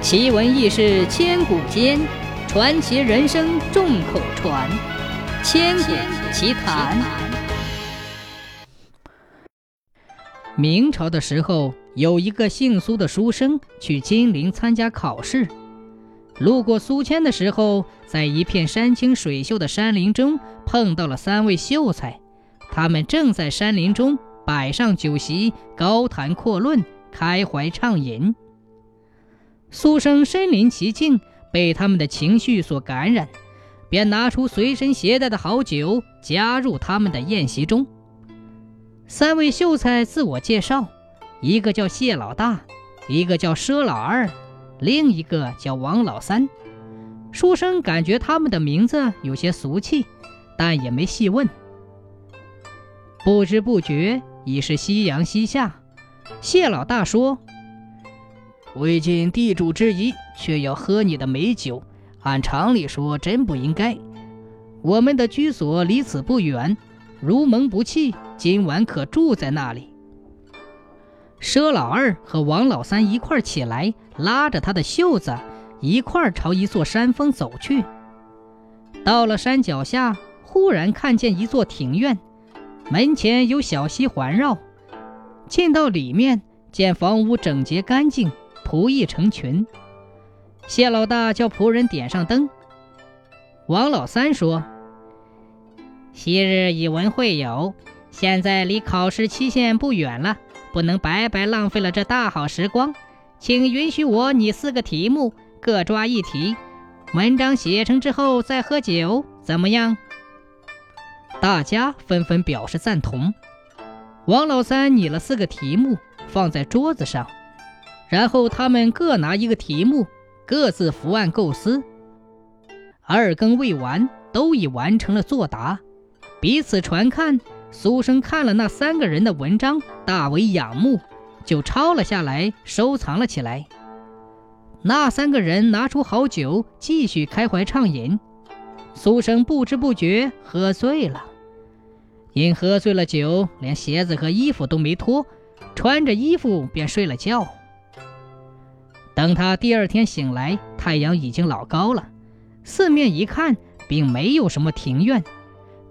奇闻异事千古间，传奇人生众口传。千古奇谈。明朝的时候，有一个姓苏的书生去金陵参加考试，路过苏迁的时候，在一片山清水秀的山林中碰到了三位秀才，他们正在山林中摆上酒席，高谈阔论，开怀畅饮。苏生身临其境，被他们的情绪所感染，便拿出随身携带的好酒，加入他们的宴席中。三位秀才自我介绍，一个叫谢老大，一个叫佘老二，另一个叫王老三。书生感觉他们的名字有些俗气，但也没细问。不知不觉已是夕阳西下，谢老大说。未尽地主之谊，却要喝你的美酒，按常理说真不应该。我们的居所离此不远，如蒙不弃，今晚可住在那里。佘老二和王老三一块起来，拉着他的袖子，一块朝一座山峰走去。到了山脚下，忽然看见一座庭院，门前有小溪环绕。进到里面，见房屋整洁干净。仆役成群，谢老大叫仆人点上灯。王老三说：“昔日以文会友，现在离考试期限不远了，不能白白浪费了这大好时光，请允许我拟四个题目，各抓一题，文章写成之后再喝酒，怎么样？”大家纷纷表示赞同。王老三拟了四个题目，放在桌子上。然后他们各拿一个题目，各自伏案构思。二更未完，都已完成了作答，彼此传看。苏生看了那三个人的文章，大为仰慕，就抄了下来，收藏了起来。那三个人拿出好酒，继续开怀畅饮。苏生不知不觉喝醉了，因喝醉了酒，连鞋子和衣服都没脱，穿着衣服便睡了觉。等他第二天醒来，太阳已经老高了。四面一看，并没有什么庭院。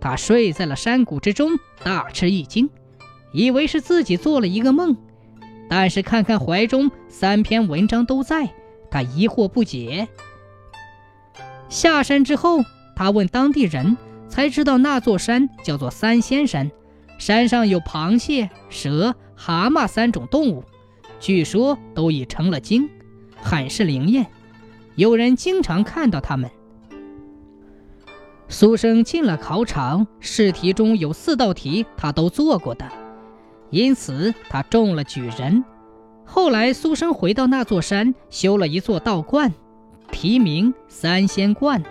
他睡在了山谷之中，大吃一惊，以为是自己做了一个梦。但是看看怀中三篇文章都在，他疑惑不解。下山之后，他问当地人，才知道那座山叫做三仙山，山上有螃蟹、蛇、蛤蟆三种动物，据说都已成了精。很是灵验，有人经常看到他们。苏生进了考场，试题中有四道题他都做过的，因此他中了举人。后来苏生回到那座山，修了一座道观，题名三仙观。